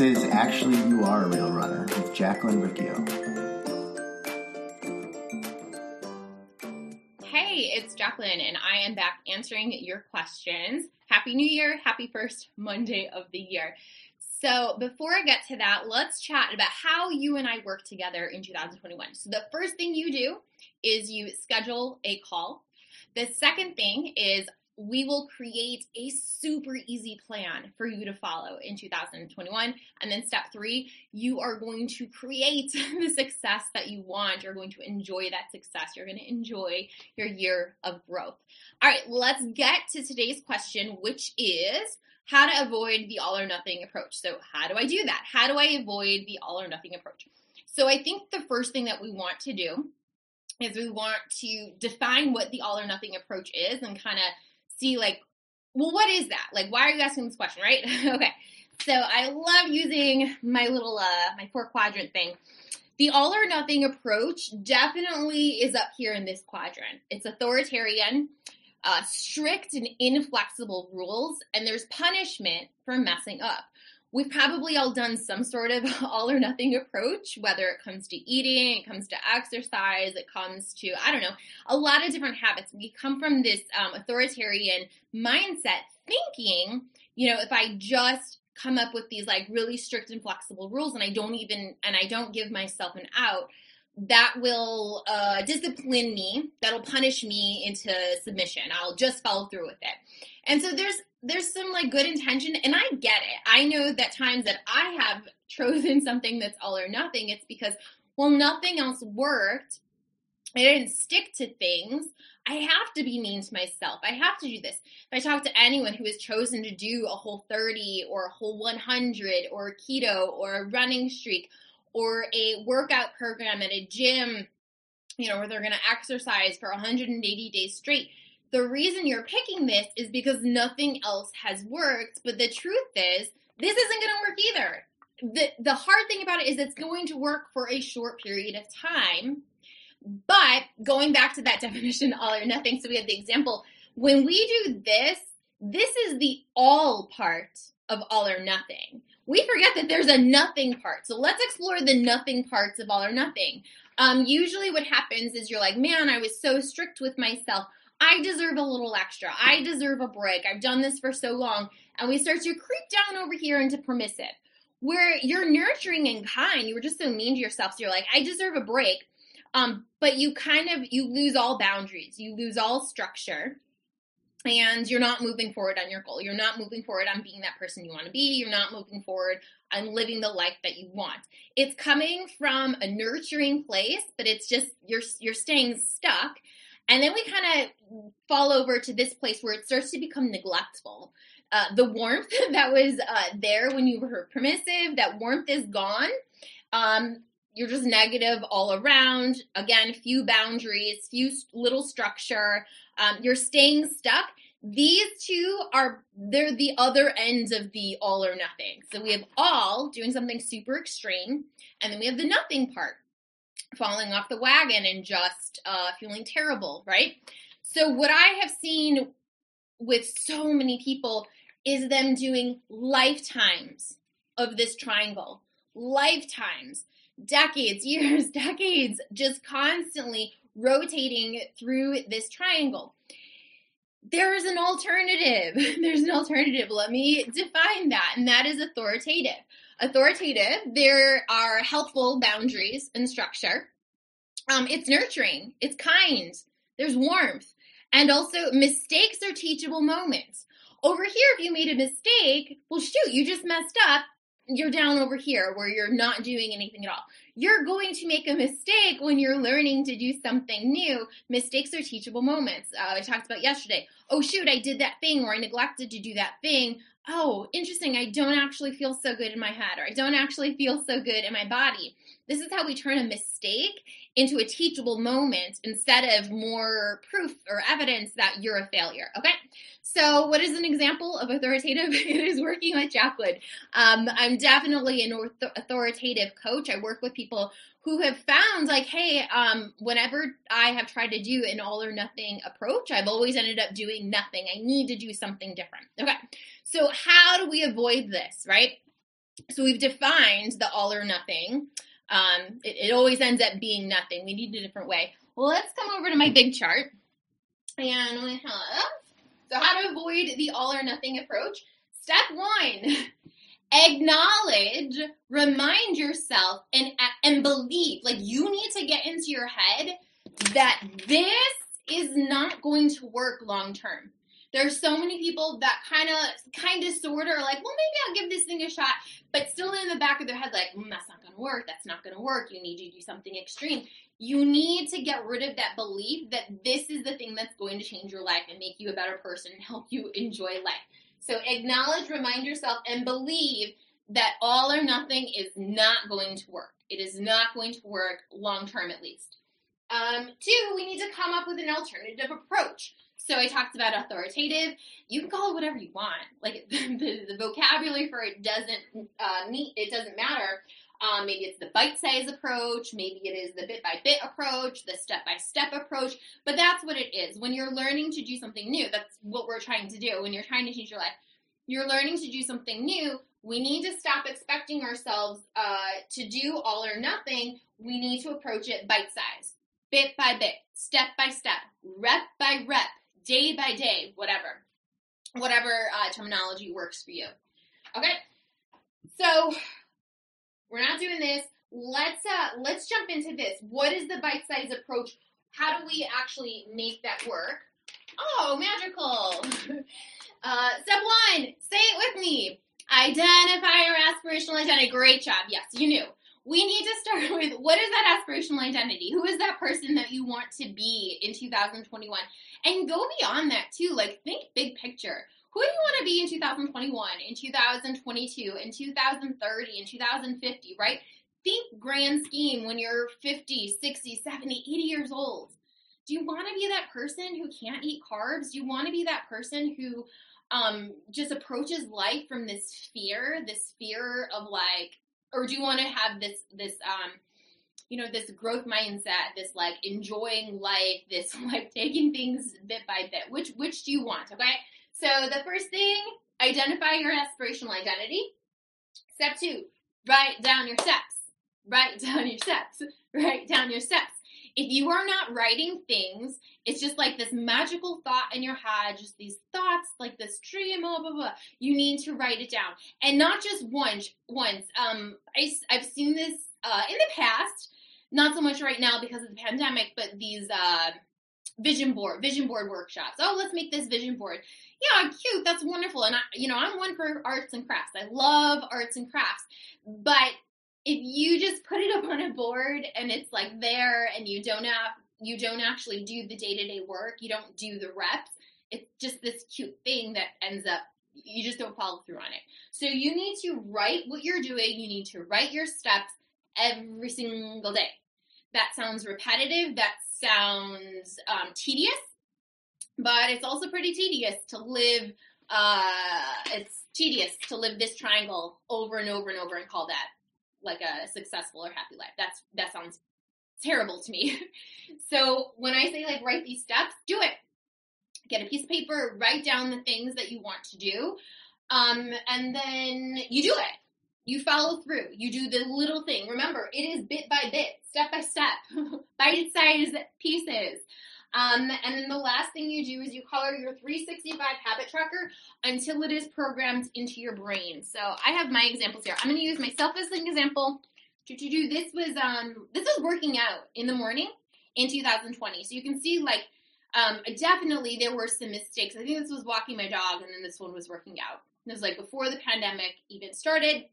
Is Actually You Are a Real Runner with Jacqueline Riccio. Hey, it's Jacqueline, and I am back answering your questions. Happy New Year! Happy first Monday of the year. So, before I get to that, let's chat about how you and I work together in 2021. So, the first thing you do is you schedule a call. The second thing is we will create a super easy plan for you to follow in 2021. And then step three, you are going to create the success that you want. You're going to enjoy that success. You're going to enjoy your year of growth. All right, let's get to today's question, which is how to avoid the all or nothing approach. So, how do I do that? How do I avoid the all or nothing approach? So, I think the first thing that we want to do is we want to define what the all or nothing approach is and kind of see like, well, what is that? Like, why are you asking this question, right? okay. So I love using my little uh my four quadrant thing. The all or nothing approach definitely is up here in this quadrant. It's authoritarian, uh, strict and inflexible rules, and there's punishment for messing up we've probably all done some sort of all or nothing approach, whether it comes to eating, it comes to exercise, it comes to, I don't know, a lot of different habits. We come from this um, authoritarian mindset thinking, you know, if I just come up with these like really strict and flexible rules and I don't even, and I don't give myself an out, that will uh, discipline me, that'll punish me into submission. I'll just follow through with it. And so there's there's some like good intention and I get it. I know that times that I have chosen something that's all or nothing, it's because well nothing else worked. I didn't stick to things. I have to be mean to myself. I have to do this. If I talk to anyone who has chosen to do a whole 30 or a whole 100 or keto or a running streak or a workout program at a gym, you know, where they're going to exercise for 180 days straight, the reason you're picking this is because nothing else has worked. But the truth is, this isn't going to work either. The, the hard thing about it is it's going to work for a short period of time. But going back to that definition, all or nothing, so we have the example. When we do this, this is the all part of all or nothing. We forget that there's a nothing part. So let's explore the nothing parts of all or nothing. Um, usually, what happens is you're like, man, I was so strict with myself. I deserve a little extra. I deserve a break. I've done this for so long. And we start to creep down over here into permissive, where you're nurturing and kind. You were just so mean to yourself. So you're like, I deserve a break. Um, but you kind of you lose all boundaries. You lose all structure. And you're not moving forward on your goal. You're not moving forward on being that person you want to be. You're not moving forward on living the life that you want. It's coming from a nurturing place, but it's just you're you're staying stuck and then we kind of fall over to this place where it starts to become neglectful. Uh, the warmth that was uh, there when you were permissive, that warmth is gone. Um, you're just negative all around. Again, few boundaries, few little structure. Um, you're staying stuck. These two are they're the other ends of the all or nothing. So we have all doing something super extreme, and then we have the nothing part falling off the wagon and just uh, feeling terrible, right? So, what I have seen with so many people is them doing lifetimes of this triangle, lifetimes, decades, years, decades, just constantly rotating through this triangle. There's an alternative. There's an alternative. Let me define that, and that is authoritative authoritative. There are helpful boundaries and structure. Um, it's nurturing. It's kind. There's warmth. And also, mistakes are teachable moments. Over here, if you made a mistake, well, shoot, you just messed up. You're down over here where you're not doing anything at all. You're going to make a mistake when you're learning to do something new. Mistakes are teachable moments. Uh, I talked about yesterday. Oh, shoot, I did that thing or I neglected to do that thing oh, interesting, I don't actually feel so good in my head, or I don't actually feel so good in my body. This is how we turn a mistake into a teachable moment instead of more proof or evidence that you're a failure. Okay. So, what is an example of authoritative? it is working with Jacqueline. Um, I'm definitely an authoritative coach. I work with people who have found like, hey, um, whenever I have tried to do an all or nothing approach, I've always ended up doing nothing. I need to do something different. Okay. So, how do we avoid this, right? so we've defined the all or nothing. Um, it, it always ends up being nothing. We need a different way. Well, let's come over to my big chart. And we have, so how to avoid the all or nothing approach. Step one, acknowledge, remind yourself, and, and believe. Like you need to get into your head that this is not going to work long term. There's so many people that kind of, kind of, sort of are like, well, maybe I'll give this thing a shot, but still in the back of their head, like, mm, that's not going to work. That's not going to work. You need to do something extreme. You need to get rid of that belief that this is the thing that's going to change your life and make you a better person and help you enjoy life. So acknowledge, remind yourself, and believe that all or nothing is not going to work. It is not going to work long term, at least. Um, two, we need to come up with an alternative approach. So I talked about authoritative. You can call it whatever you want. Like the, the vocabulary for it doesn't uh, meet. It doesn't matter. Um, maybe it's the bite size approach. Maybe it is the bit by bit approach, the step by step approach. But that's what it is. When you're learning to do something new, that's what we're trying to do. When you're trying to change your life, you're learning to do something new. We need to stop expecting ourselves uh, to do all or nothing. We need to approach it bite size, bit by bit, step by step, rep by rep, day by day, whatever, whatever uh, terminology works for you. Okay, so we're not doing this. Let's uh, let's jump into this. What is the bite size approach? How do we actually make that work? Oh, magical! Uh, step one, say it with me. Identify your aspirational identity. Great job. Yes, you knew. We need to start with what is that aspirational identity? Who is that person that you want to be in 2021? And go beyond that too. Like think big picture. Who do you want to be in 2021, in 2022, in 2030, in 2050, right? Think grand scheme when you're 50, 60, 70, 80 years old. Do you want to be that person who can't eat carbs? Do you want to be that person who um, just approaches life from this fear, this fear of like, or do you want to have this, this, um, you know, this growth mindset, this like enjoying life, this like taking things bit by bit? Which, which do you want? Okay. So the first thing, identify your aspirational identity. Step two, write down your steps. Write down your steps. Write down your steps. If you are not writing things, it's just like this magical thought in your head, just these thoughts, like this dream, blah blah blah. You need to write it down, and not just once. Once, um, I, I've seen this uh, in the past, not so much right now because of the pandemic, but these uh, vision board, vision board workshops. Oh, let's make this vision board. Yeah, cute. That's wonderful. And I, you know, I'm one for arts and crafts. I love arts and crafts, but if you just put it up on a board and it's like there and you don't have you don't actually do the day-to-day work you don't do the reps it's just this cute thing that ends up you just don't follow through on it so you need to write what you're doing you need to write your steps every single day that sounds repetitive that sounds um, tedious but it's also pretty tedious to live uh, it's tedious to live this triangle over and over and over and call that like a successful or happy life. That's that sounds terrible to me. so when I say like write these steps, do it. Get a piece of paper, write down the things that you want to do, um, and then you do it. You follow through. You do the little thing. Remember, it is bit by bit, step by step, bite-sized pieces. Um, and then the last thing you do is you color your 365 habit tracker until it is programmed into your brain. So I have my examples here. I'm going to use myself as an example. This was um this was working out in the morning in 2020. So you can see like um definitely there were some mistakes. I think this was walking my dog, and then this one was working out. It was like before the pandemic even started.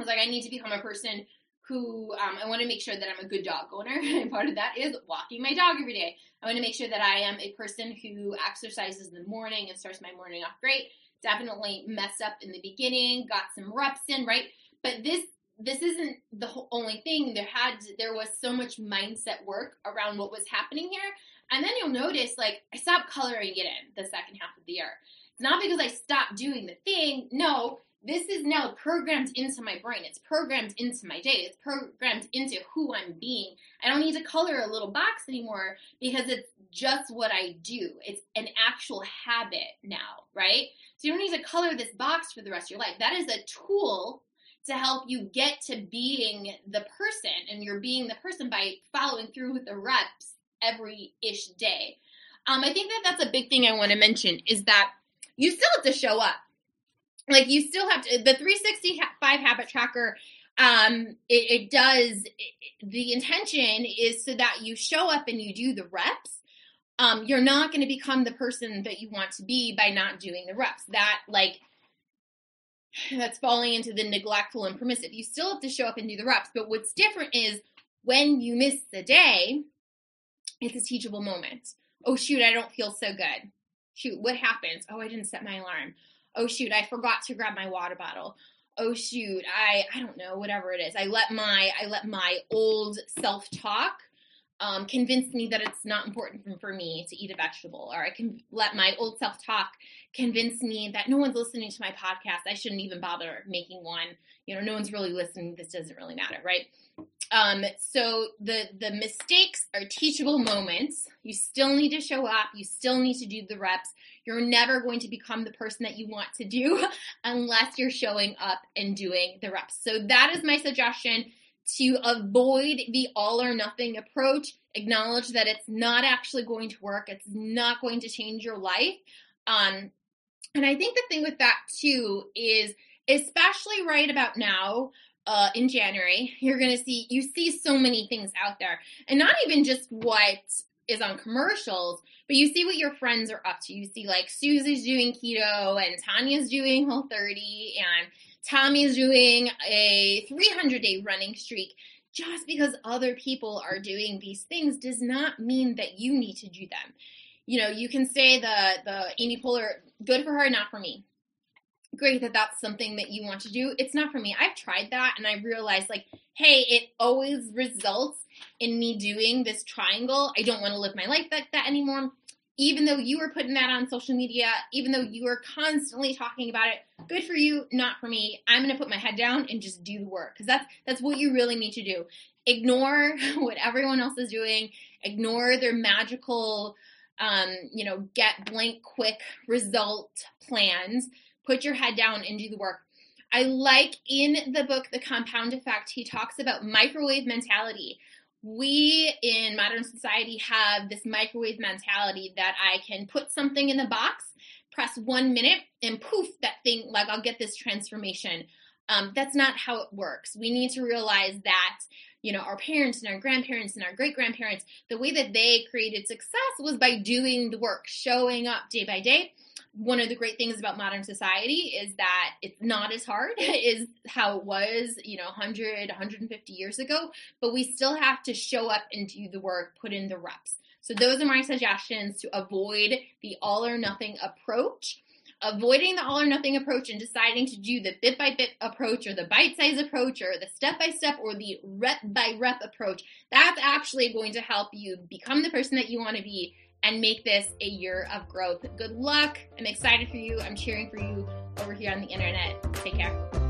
Was like, I need to become a person who um, I want to make sure that I'm a good dog owner. And part of that is walking my dog every day. I want to make sure that I am a person who exercises in the morning and starts my morning off great. Definitely messed up in the beginning, got some reps in, right? But this this isn't the only thing. There had there was so much mindset work around what was happening here, and then you'll notice like I stopped coloring it in the second half of the year. It's not because I stopped doing the thing. No, this is now programmed into my brain. It's programmed into my day. It's programmed into who I'm being. I don't need to color a little box anymore because it's just what I do. It's an actual habit now, right? So you don't need to color this box for the rest of your life. That is a tool to help you get to being the person and you're being the person by following through with the reps every ish day. Um, I think that that's a big thing I want to mention is that you still have to show up. Like you still have to, the 365 habit tracker, um, it, it does, it, the intention is so that you show up and you do the reps. Um, you're not going to become the person that you want to be by not doing the reps. That, like, that's falling into the neglectful and permissive. You still have to show up and do the reps. But what's different is when you miss the day, it's a teachable moment. Oh, shoot, I don't feel so good. Shoot, what happens? Oh, I didn't set my alarm. Oh, shoot, I forgot to grab my water bottle. Oh shoot, I I don't know, whatever it is. I let my I let my old self-talk um, convince me that it's not important for, for me to eat a vegetable, or I can let my old self talk convince me that no one's listening to my podcast. I shouldn't even bother making one. You know, no one's really listening. This doesn't really matter, right? Um, so the the mistakes are teachable moments. You still need to show up. You still need to do the reps. You're never going to become the person that you want to do unless you're showing up and doing the reps. So that is my suggestion to avoid the all or nothing approach. Acknowledge that it's not actually going to work. It's not going to change your life. Um, and I think the thing with that too is, especially right about now, uh, in January, you're going to see, you see so many things out there. And not even just what is on commercials, but you see what your friends are up to. You see like Susie's doing keto and Tanya's doing whole 30 and Tommy's doing a 300 day running streak. Just because other people are doing these things does not mean that you need to do them. You know, you can say the the Amy Poehler, good for her, not for me. Great that that's something that you want to do. It's not for me. I've tried that and I realized like, hey, it always results in me doing this triangle. I don't want to live my life like that anymore even though you were putting that on social media, even though you were constantly talking about it, good for you, not for me. I'm going to put my head down and just do the work because that's that's what you really need to do. Ignore what everyone else is doing. Ignore their magical, um, you know, get blank quick result plans. Put your head down and do the work. I like in the book The Compound Effect, he talks about microwave mentality we in modern society have this microwave mentality that I can put something in the box, press one minute, and poof, that thing, like I'll get this transformation. Um, that's not how it works. We need to realize that, you know, our parents and our grandparents and our great grandparents, the way that they created success was by doing the work, showing up day by day one of the great things about modern society is that it's not as hard as how it was, you know, 100, 150 years ago, but we still have to show up and do the work, put in the reps. So those are my suggestions to avoid the all or nothing approach. Avoiding the all or nothing approach and deciding to do the bit by bit approach or the bite size approach or the step by step or the rep by rep approach, that's actually going to help you become the person that you want to be and make this a year of growth. Good luck. I'm excited for you. I'm cheering for you over here on the internet. Take care.